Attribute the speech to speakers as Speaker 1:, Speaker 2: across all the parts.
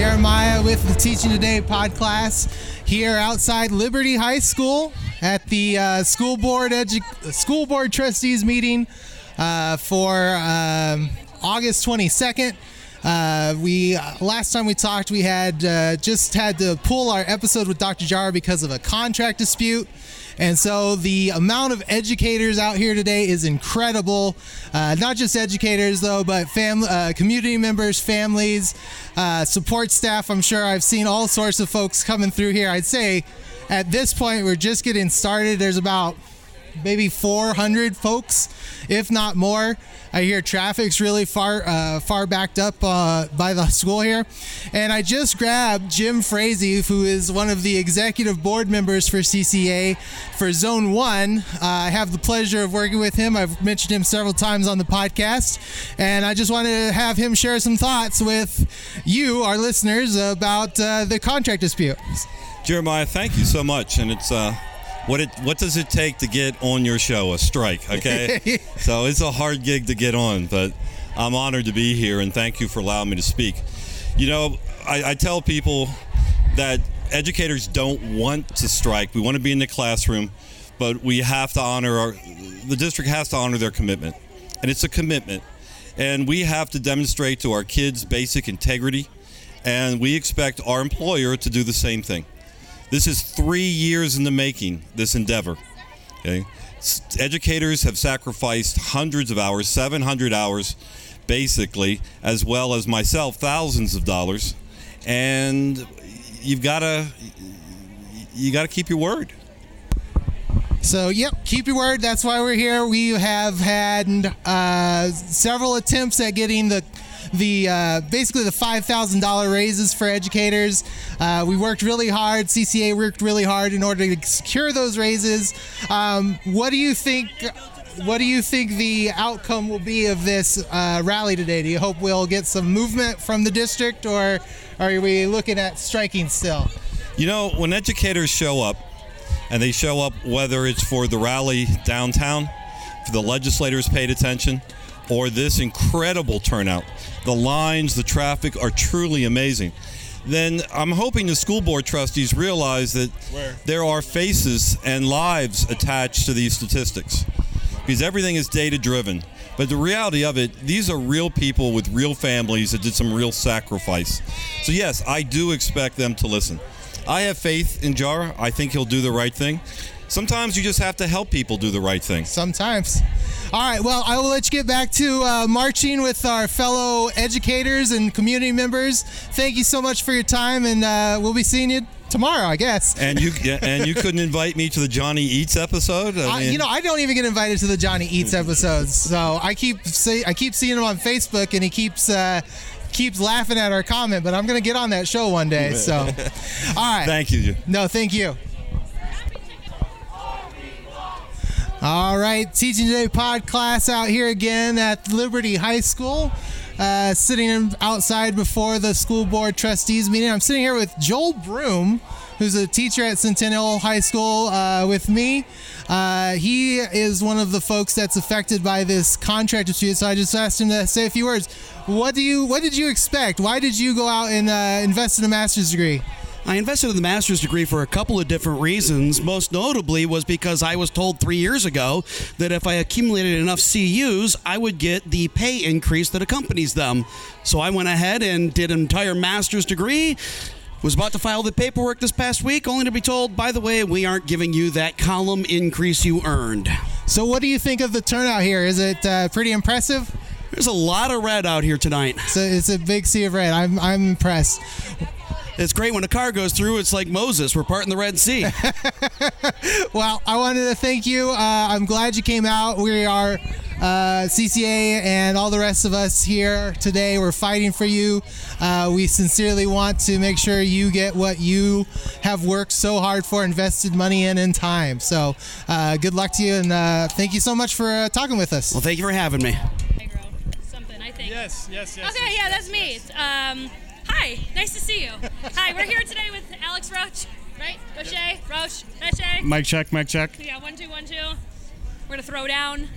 Speaker 1: Jeremiah with the Teaching Today pod class here outside Liberty High School at the uh, school board edu- school board trustees meeting uh, for um, August 22nd. Uh, we last time we talked, we had uh, just had to pull our episode with Dr. Jara because of a contract dispute. And so the amount of educators out here today is incredible. Uh, not just educators, though, but uh, community members, families, uh, support staff. I'm sure I've seen all sorts of folks coming through here. I'd say at this point, we're just getting started. There's about maybe 400 folks, if not more. I hear traffic's really far uh, far backed up uh, by the school here, and I just grabbed Jim Frazee, who is one of the executive board members for CCA for Zone One. Uh, I have the pleasure of working with him. I've mentioned him several times on the podcast, and I just wanted to have him share some thoughts with you, our listeners, about uh, the contract dispute.
Speaker 2: Jeremiah, thank you so much, and it's uh, what it what does it take to get on your show? A strike, okay? so it's a hard gig to get on, but I'm honored to be here and thank you for allowing me to speak. You know, I, I tell people that educators don't want to strike. We want to be in the classroom, but we have to honor our the district has to honor their commitment, and it's a commitment, and we have to demonstrate to our kids basic integrity, and we expect our employer to do the same thing. This is three years in the making, this endeavor. Okay? Educators have sacrificed hundreds of hours, 700 hours basically, as well as myself, thousands of dollars. And you've got to you got to keep your word.
Speaker 1: So, yep, keep your word. That's why we're here. We have had uh, several attempts at getting the the uh, basically the five thousand dollar raises for educators. Uh, we worked really hard. CCA worked really hard in order to secure those raises. Um, what do you think? What do you think the outcome will be of this uh, rally today? Do you hope we'll get some movement from the district, or are we looking at striking still?
Speaker 2: You know, when educators show up, and they show up whether it's for the rally downtown, for the legislators paid attention, or this incredible turnout. The lines, the traffic are truly amazing. Then I'm hoping the school board trustees realize that Where? there are faces and lives attached to these statistics because everything is data driven. But the reality of it, these are real people with real families that did some real sacrifice. So, yes, I do expect them to listen. I have faith in Jara. I think he'll do the right thing. Sometimes you just have to help people do the right thing.
Speaker 1: Sometimes. All right, well, I will let you get back to uh, marching with our fellow educators and community members. Thank you so much for your time, and uh, we'll be seeing you tomorrow, I guess.
Speaker 2: And you and you couldn't invite me to the Johnny Eats episode.
Speaker 1: I I, you know, I don't even get invited to the Johnny Eats episodes, so I keep see, I keep seeing him on Facebook, and he keeps. Uh, keeps laughing at our comment, but I'm going to get on that show one day. So, all right.
Speaker 2: Thank you.
Speaker 1: No, thank you. All right, Teaching Today pod class out here again at Liberty High School. Uh, sitting outside before the school board trustees meeting. I'm sitting here with Joel Broom, who's a teacher at Centennial High School uh, with me. Uh, he is one of the folks that's affected by this contract dispute. So I just asked him to say a few words. What do you? What did you expect? Why did you go out and uh, invest in a master's degree?
Speaker 3: I invested in the master's degree for a couple of different reasons. Most notably was because I was told three years ago that if I accumulated enough CUs, I would get the pay increase that accompanies them. So I went ahead and did an entire master's degree. Was about to file the paperwork this past week, only to be told, by the way, we aren't giving you that column increase you earned.
Speaker 1: So, what do you think of the turnout here? Is it uh, pretty impressive?
Speaker 3: There's a lot of red out here tonight.
Speaker 1: So it's a big sea of red. I'm, I'm impressed.
Speaker 3: It's great when a car goes through. It's like Moses. We're parting the Red Sea.
Speaker 1: well, I wanted to thank you. Uh, I'm glad you came out. We are uh, CCA and all the rest of us here today. We're fighting for you. Uh, we sincerely want to make sure you get what you have worked so hard for, invested money in, and time. So, uh, good luck to you, and uh, thank you so much for uh, talking with us.
Speaker 3: Well, thank you for having me.
Speaker 4: Something, I think.
Speaker 5: Yes, yes, yes.
Speaker 4: Okay,
Speaker 5: yes,
Speaker 4: yeah,
Speaker 5: yes,
Speaker 4: that's me.
Speaker 5: yes.
Speaker 4: Um, hi, nice to see you. hi, we're here today with Alex Roach, right? Roche, Roach, Roche.
Speaker 5: Mic check, mic check.
Speaker 4: Yeah, one, two, one, two. We're gonna throw down.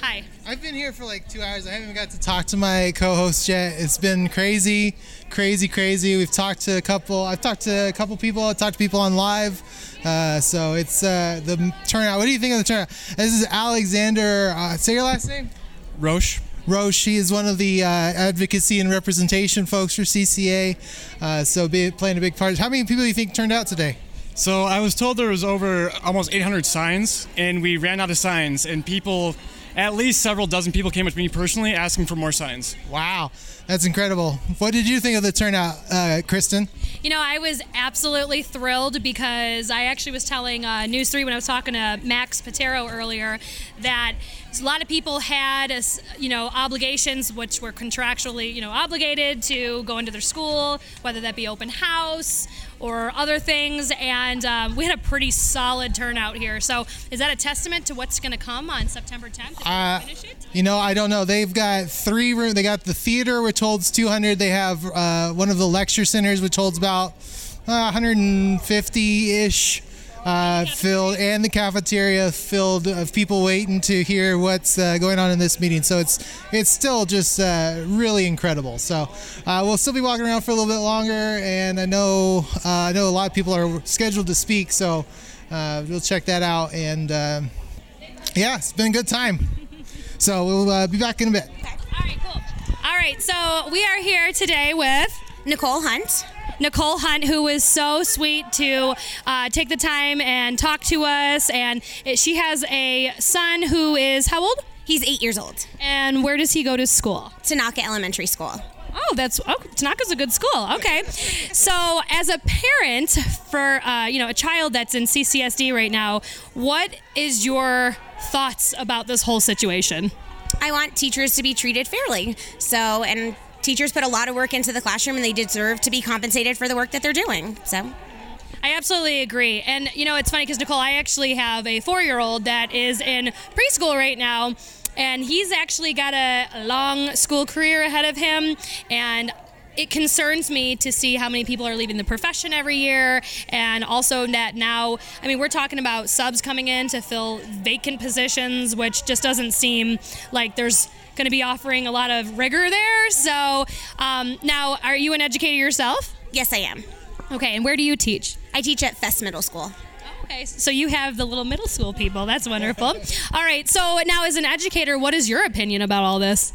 Speaker 4: Hi.
Speaker 1: I've been here for like two hours. I haven't even got to talk to my co-host yet. It's been crazy, crazy, crazy. We've talked to a couple. I've talked to a couple people. I've talked to people on live. Uh, so it's uh, the turnout. What do you think of the turnout? This is Alexander. Uh, say your last name.
Speaker 5: Roche.
Speaker 1: Roche. She is one of the uh, advocacy and representation folks for CCA. Uh, so be, playing a big part. How many people do you think turned out today?
Speaker 5: So I was told there was over almost 800 signs, and we ran out of signs, and people, at least several dozen people came up to me personally asking for more signs.
Speaker 1: Wow, that's incredible. What did you think of the turnout, uh, Kristen?
Speaker 4: You know, I was absolutely thrilled because I actually was telling uh, News 3 when I was talking to Max Patero earlier that a lot of people had, uh, you know, obligations which were contractually, you know, obligated to go into their school, whether that be open house or other things, and um, we had a pretty solid turnout here. So, is that a testament to what's going to come on September 10th? If
Speaker 1: Uh,
Speaker 4: finish it?
Speaker 1: You know, I don't know. They've got three room. They got the theater, which holds 200. They have uh, one of the lecture centers, which holds about uh, 150 ish. Uh, filled and the cafeteria filled of people waiting to hear what's uh, going on in this meeting. So it's it's still just uh, really incredible. So uh, we'll still be walking around for a little bit longer, and I know uh, I know a lot of people are scheduled to speak. So uh, we'll check that out. And um, yeah, it's been a good time. So we'll uh, be back in a bit.
Speaker 4: All right, cool. All right, so we are here today with
Speaker 6: Nicole Hunt.
Speaker 4: Nicole Hunt, who was so sweet to uh, take the time and talk to us. And it, she has a son who is how old?
Speaker 6: He's eight years old.
Speaker 4: And where does he go to school?
Speaker 6: Tanaka Elementary School.
Speaker 4: Oh, that's oh, Tanaka's a good school. Okay, so as a parent for uh, you know a child that's in CCSD right now, what is your thoughts about this whole situation?
Speaker 6: I want teachers to be treated fairly. So, and teachers put a lot of work into the classroom and they deserve to be compensated for the work that they're doing. So,
Speaker 4: I absolutely agree. And you know, it's funny because Nicole, I actually have a four-year-old that is in preschool right now, and he's actually got a long school career ahead of him, and. It concerns me to see how many people are leaving the profession every year, and also that now, I mean, we're talking about subs coming in to fill vacant positions, which just doesn't seem like there's going to be offering a lot of rigor there. So, um, now, are you an educator yourself?
Speaker 6: yes, I am.
Speaker 4: Okay, and where do you teach?
Speaker 6: I teach at Fest Middle School.
Speaker 4: Okay, so you have the little middle school people. That's wonderful. All right, so now as an educator, what is your opinion about all this?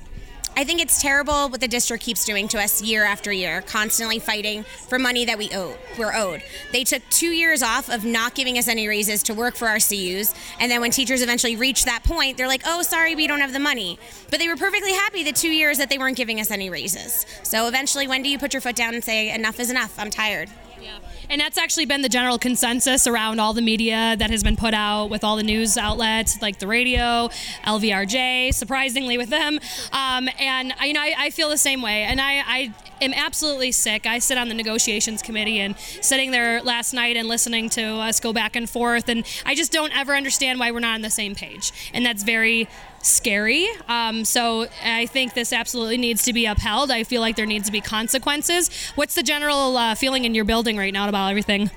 Speaker 6: I think it's terrible what the district keeps doing to us year after year, constantly fighting for money that we owe, we're owed. They took two years off of not giving us any raises to work for our CUs, and then when teachers eventually reached that point, they're like, "Oh, sorry, we don't have the money." But they were perfectly happy the two years that they weren't giving us any raises. So eventually, when do you put your foot down and say, "Enough is enough. I'm tired."
Speaker 4: And that's actually been the general consensus around all the media that has been put out with all the news outlets like the radio, LVRJ, surprisingly with them. Um, and you know, I, I feel the same way. And I, I am absolutely sick. I sit on the negotiations committee and sitting there last night and listening to us go back and forth. And I just don't ever understand why we're not on the same page. And that's very scary. Um, so I think this absolutely needs to be upheld. I feel like there needs to be consequences. What's the general uh, feeling in your building right now about everything?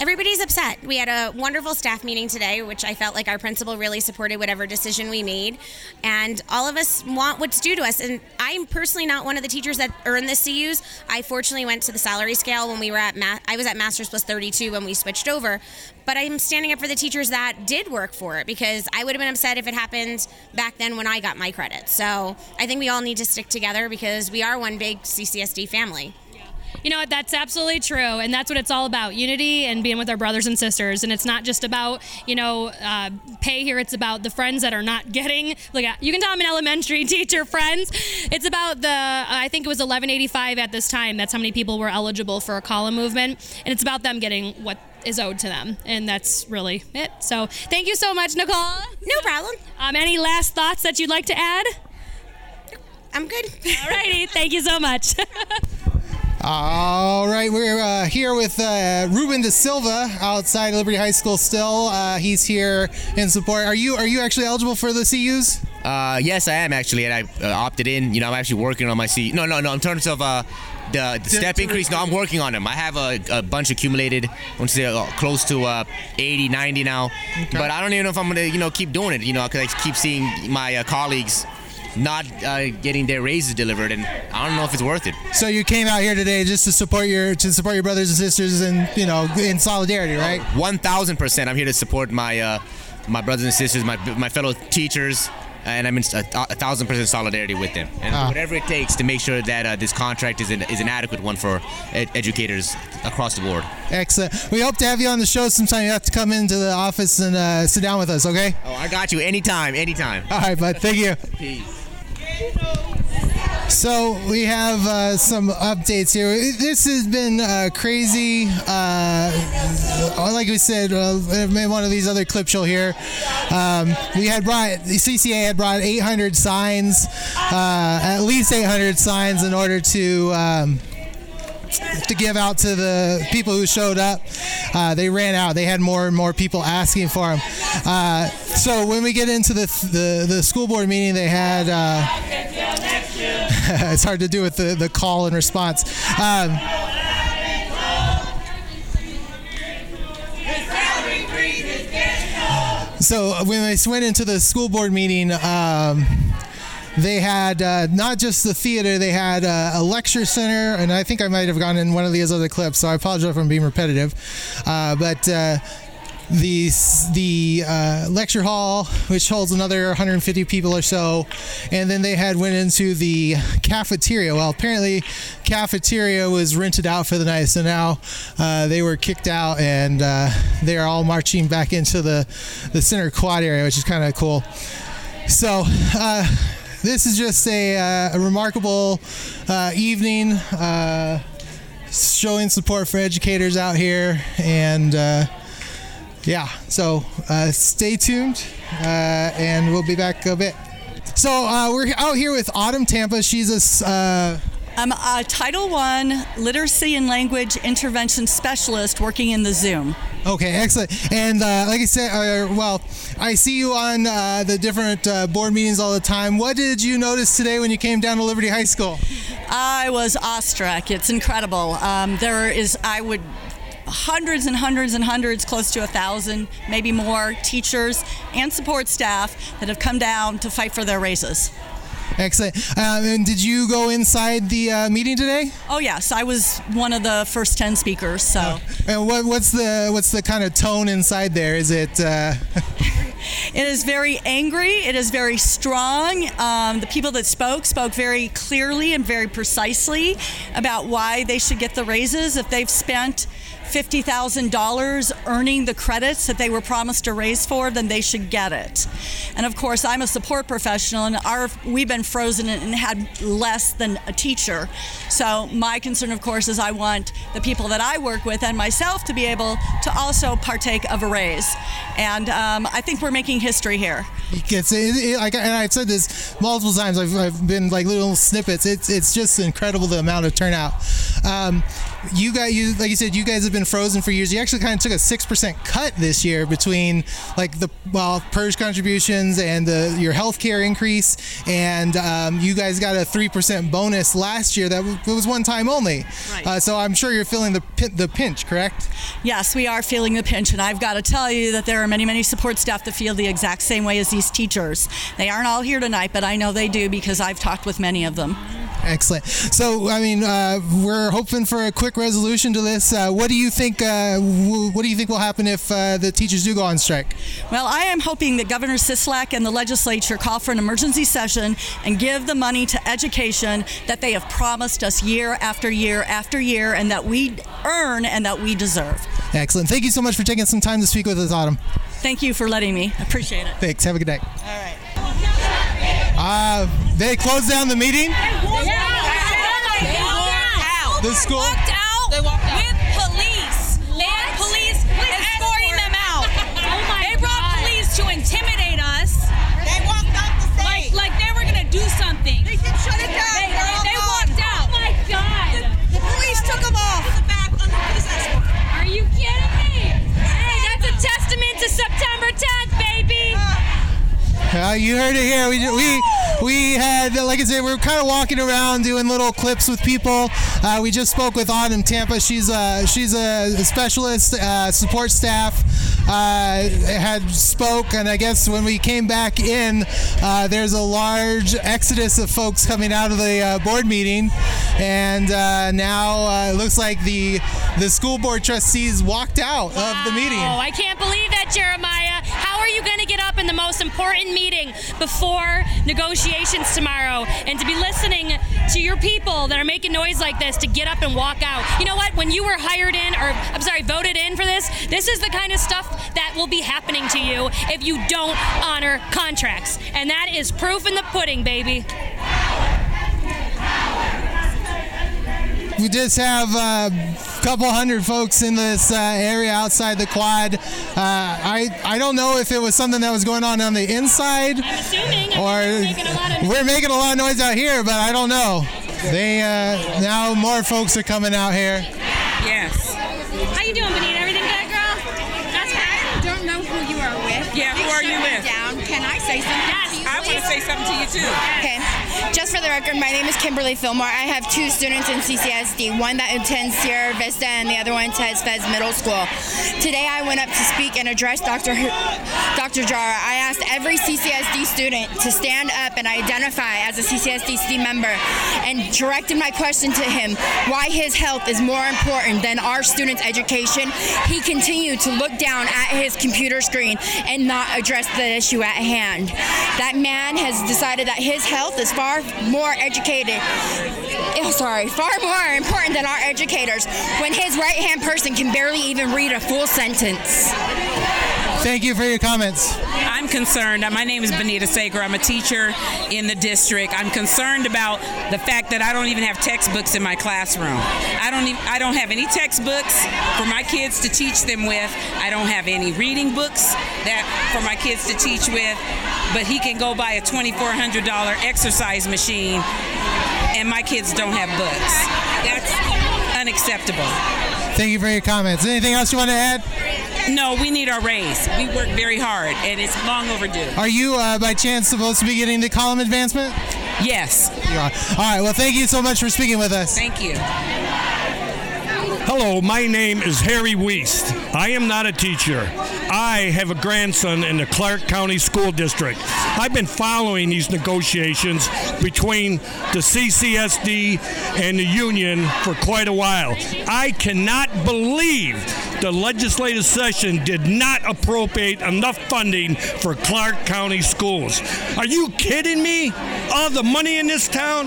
Speaker 6: Everybody's upset. We had a wonderful staff meeting today, which I felt like our principal really supported whatever decision we made. And all of us want what's due to us. And I'm personally not one of the teachers that earn the CUs. I fortunately went to the salary scale when we were at, ma- I was at Masters Plus 32 when we switched over. But I'm standing up for the teachers that did work for it because I would have been upset if it happened back then when I got my credit. So I think we all need to stick together because we are one big CCSD family.
Speaker 4: You know what? That's absolutely true, and that's what it's all about: unity and being with our brothers and sisters. And it's not just about you know uh, pay here; it's about the friends that are not getting. Look, at you can tell I'm an elementary teacher friends. It's about the I think it was 1185 at this time. That's how many people were eligible for a column movement, and it's about them getting what is owed to them, and that's really it. So thank you so much, Nicole.
Speaker 6: No problem.
Speaker 4: Um, any last thoughts that you'd like to add?
Speaker 6: I'm good.
Speaker 4: All righty. thank you so much.
Speaker 1: All right, we're uh, here with uh, Ruben De Silva outside Liberty High School. Still, uh, he's here in support. Are you are you actually eligible for the CUs?
Speaker 7: Uh, yes, I am actually, and I uh, opted in. You know, I'm actually working on my C. No, no, no. In terms of uh, the, the step increase. No, I'm working on them. I have a, a bunch accumulated. I want to say uh, close to uh, 80, 90 now. But I don't even know if I'm gonna, you know, keep doing it. You know, because I keep seeing my uh, colleagues not uh, getting their raises delivered, and I don't know if it's worth it.
Speaker 1: So you came out here today just to support your to support your brothers and sisters and you know in solidarity, right?
Speaker 7: One thousand percent. I'm here to support my uh, my brothers and sisters, my my fellow teachers, and I'm in a, a thousand percent solidarity with them, and
Speaker 1: Ah.
Speaker 7: whatever it takes to make sure that uh, this contract is an, is an adequate one for ed- educators across the board.
Speaker 1: Excellent. We hope to have you on the show sometime. You have to come into the office and uh, sit down with us, okay?
Speaker 7: Oh, I got you anytime, anytime.
Speaker 1: All right, bud. Thank you.
Speaker 7: Peace.
Speaker 1: So we have uh, some updates here. This has been uh, crazy. Uh, like we said, uh, one of these other clips you'll hear. Um, we had brought the CCA had brought 800 signs, uh, at least 800 signs, in order to. Um, to give out to the people who showed up. Uh, they ran out. They had more and more people asking for them. Uh, so when we get into the the, the school board meeting, they had. Uh, it's hard to do with the, the call and response. Um, so when I went into the school board meeting, um, they had uh, not just the theater, they had uh, a lecture center, and I think I might have gone in one of these other clips, so I apologize if I'm being repetitive. Uh, but uh, the the uh, lecture hall, which holds another 150 people or so, and then they had went into the cafeteria. Well, apparently, cafeteria was rented out for the night, so now uh, they were kicked out, and uh, they are all marching back into the the center quad area, which is kind of cool. So. Uh, this is just a, uh, a remarkable uh, evening, showing support for educators out here, and yeah. So uh, stay tuned, uh, and we'll be back a bit. So uh, we're out here with Autumn Tampa. She's a uh,
Speaker 8: I'm a Title I literacy and language intervention specialist working in the Zoom.
Speaker 1: Okay, excellent. And uh, like I said, uh, well, I see you on uh, the different uh, board meetings all the time. What did you notice today when you came down to Liberty High School?
Speaker 8: I was awestruck. It's incredible. Um, there is, I would, hundreds and hundreds and hundreds, close to a thousand, maybe more, teachers and support staff that have come down to fight for their raises.
Speaker 1: Excellent. Um, and did you go inside the uh, meeting today?
Speaker 8: Oh yes, I was one of the first ten speakers. So
Speaker 1: And what, what's the what's the kind of tone inside there? Is it? Uh,
Speaker 8: It is very angry. It is very strong. Um, the people that spoke spoke very clearly and very precisely about why they should get the raises if they've spent. $50,000 earning the credits that they were promised a raise for, then they should get it. And of course, I'm a support professional, and our we've been frozen and had less than a teacher. So my concern, of course, is I want the people that I work with and myself to be able to also partake of a raise. And um, I think we're making history here.
Speaker 1: It's it, it, like, and I've said this multiple times. I've, I've been like little snippets. It's it's just incredible the amount of turnout. Um, you guys, you like you said, you guys have been frozen for years. You actually kind of took a six percent cut this year between like the well purge contributions and the your healthcare increase, and um, you guys got a three percent bonus last year. That w- was one time only.
Speaker 8: Right.
Speaker 1: Uh, so I'm sure you're feeling the pin- the pinch, correct?
Speaker 8: Yes, we are feeling the pinch, and I've got to tell you that there are many, many support staff that feel the exact same way as these teachers. They aren't all here tonight, but I know they do because I've talked with many of them.
Speaker 1: Excellent. So, I mean, uh, we're hoping for a quick resolution to this. Uh, what do you think? Uh, w- what do you think will happen if uh, the teachers do go on strike?
Speaker 8: Well, I am hoping that Governor Sisolak and the legislature call for an emergency session and give the money to education that they have promised us year after year after year and that we earn and that we deserve.
Speaker 1: Excellent. Thank you so much for taking some time to speak with us, Autumn.
Speaker 8: Thank you for letting me. Appreciate it.
Speaker 1: Thanks. Have a good day.
Speaker 8: All right.
Speaker 1: Uh, they closed down the meeting. The school.
Speaker 9: walked out with testament to September 10th, baby.
Speaker 1: Uh, you heard it here. We, we we had, like I said, we are kind of walking around doing little clips with people. Uh, we just spoke with Autumn Tampa. She's a she's a specialist uh, support staff. Uh, had spoke, and I guess when we came back in, uh, there's a large exodus of folks coming out of the uh, board meeting, and now it looks like the the school board trustees walked out of the meeting.
Speaker 4: Oh, I can't believe that, Jeremiah. Most important meeting before negotiations tomorrow and to be listening to your people that are making noise like this to get up and walk out? You know what? When you were hired in, or I'm sorry, voted in for this, this is the kind of stuff that will be happening to you if you don't honor contracts. And that is proof in the pudding, baby.
Speaker 1: We just have a couple hundred folks in this uh, area outside the quad. Uh, I I don't know if it was something that was going on on the inside,
Speaker 4: I'm assuming I'm
Speaker 1: or
Speaker 4: making a lot of
Speaker 1: we're making a lot of noise out here, but I don't know. They uh, now more folks are coming out here.
Speaker 10: Yes.
Speaker 4: How you doing, Benita? Everything good, girl? That's
Speaker 11: I don't know who you are with.
Speaker 10: Yeah, who are you with?
Speaker 11: Down. Can I say something?
Speaker 4: Yes.
Speaker 11: to you,
Speaker 10: I want to say something to you too.
Speaker 12: Okay. Just for the record, my name is Kimberly Fillmore. I have two students in CCSD, one that attends Sierra Vista and the other one attends Fez Middle School. Today I went up to speak and address Dr. Dr. Jara. I asked every CCSD student to stand up and identify as a CCSD member and directed my question to him why his health is more important than our students' education. He continued to look down at his computer screen and not address the issue at hand. That man has decided that his health is far more educated. Oh, sorry, far more important than our educators when his right hand person can barely even read a full sentence.
Speaker 1: Thank you for your comments.
Speaker 10: I'm concerned. My name is Benita Sager. I'm a teacher in the district. I'm concerned about the fact that I don't even have textbooks in my classroom. I don't even, I don't have any textbooks for my kids to teach them with. I don't have any reading books that for my kids to teach with. But he can go buy a $2,400 exercise machine, and my kids don't have books. That's unacceptable.
Speaker 1: Thank you for your comments. Anything else you want to add?
Speaker 10: No, we need our raise. We work very hard, and it's long overdue.
Speaker 1: Are you uh, by chance supposed to be getting the column advancement?
Speaker 10: Yes.
Speaker 1: You are. All right. Well, thank you so much for speaking with us.
Speaker 10: Thank you.
Speaker 13: Hello, my name is Harry Weist. I am not a teacher. I have a grandson in the Clark County School District. I've been following these negotiations between the CCSD and the union for quite a while. I cannot believe the legislative session did not appropriate enough funding for Clark County schools. Are you kidding me? All the money in this town?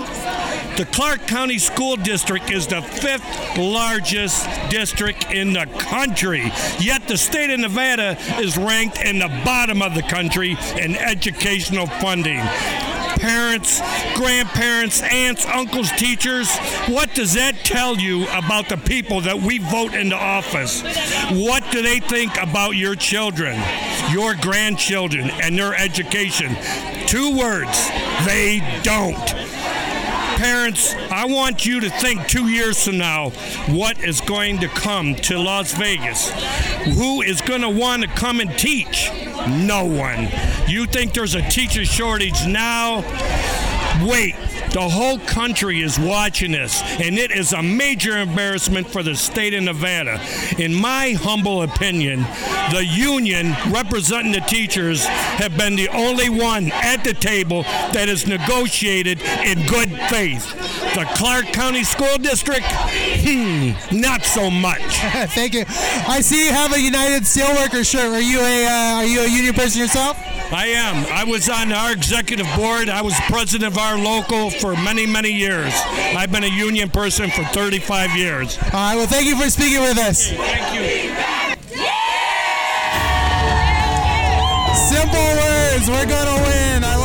Speaker 13: The Clark County School District is the fifth largest district in the country. Yet the state of Nevada is ranked in the bottom of the country in educational funding. Parents, grandparents, aunts, uncles, teachers, what does that tell you about the people that we vote into office? What do they think about your children, your grandchildren, and their education? Two words they don't parents, I want you to think two years from now what is going to come to Las Vegas. Who is going to want to come and teach? No one. You think there's a teacher shortage now? Wait. The whole country is watching this, and it is a major embarrassment for the state of Nevada. In my humble opinion, the union representing the teachers have been the only one at the table that has negotiated in good faith. The Clark County School District, hmm, not so much.
Speaker 1: Thank you. I see you have a United Steelworkers shirt. Are you a uh, Are you a union person yourself?
Speaker 13: I am. I was on our executive board. I was president of our local for many, many years. I've been a union person for 35 years.
Speaker 1: All right. Well, thank you for speaking with us.
Speaker 13: Thank you.
Speaker 1: Simple words. We're gonna win. I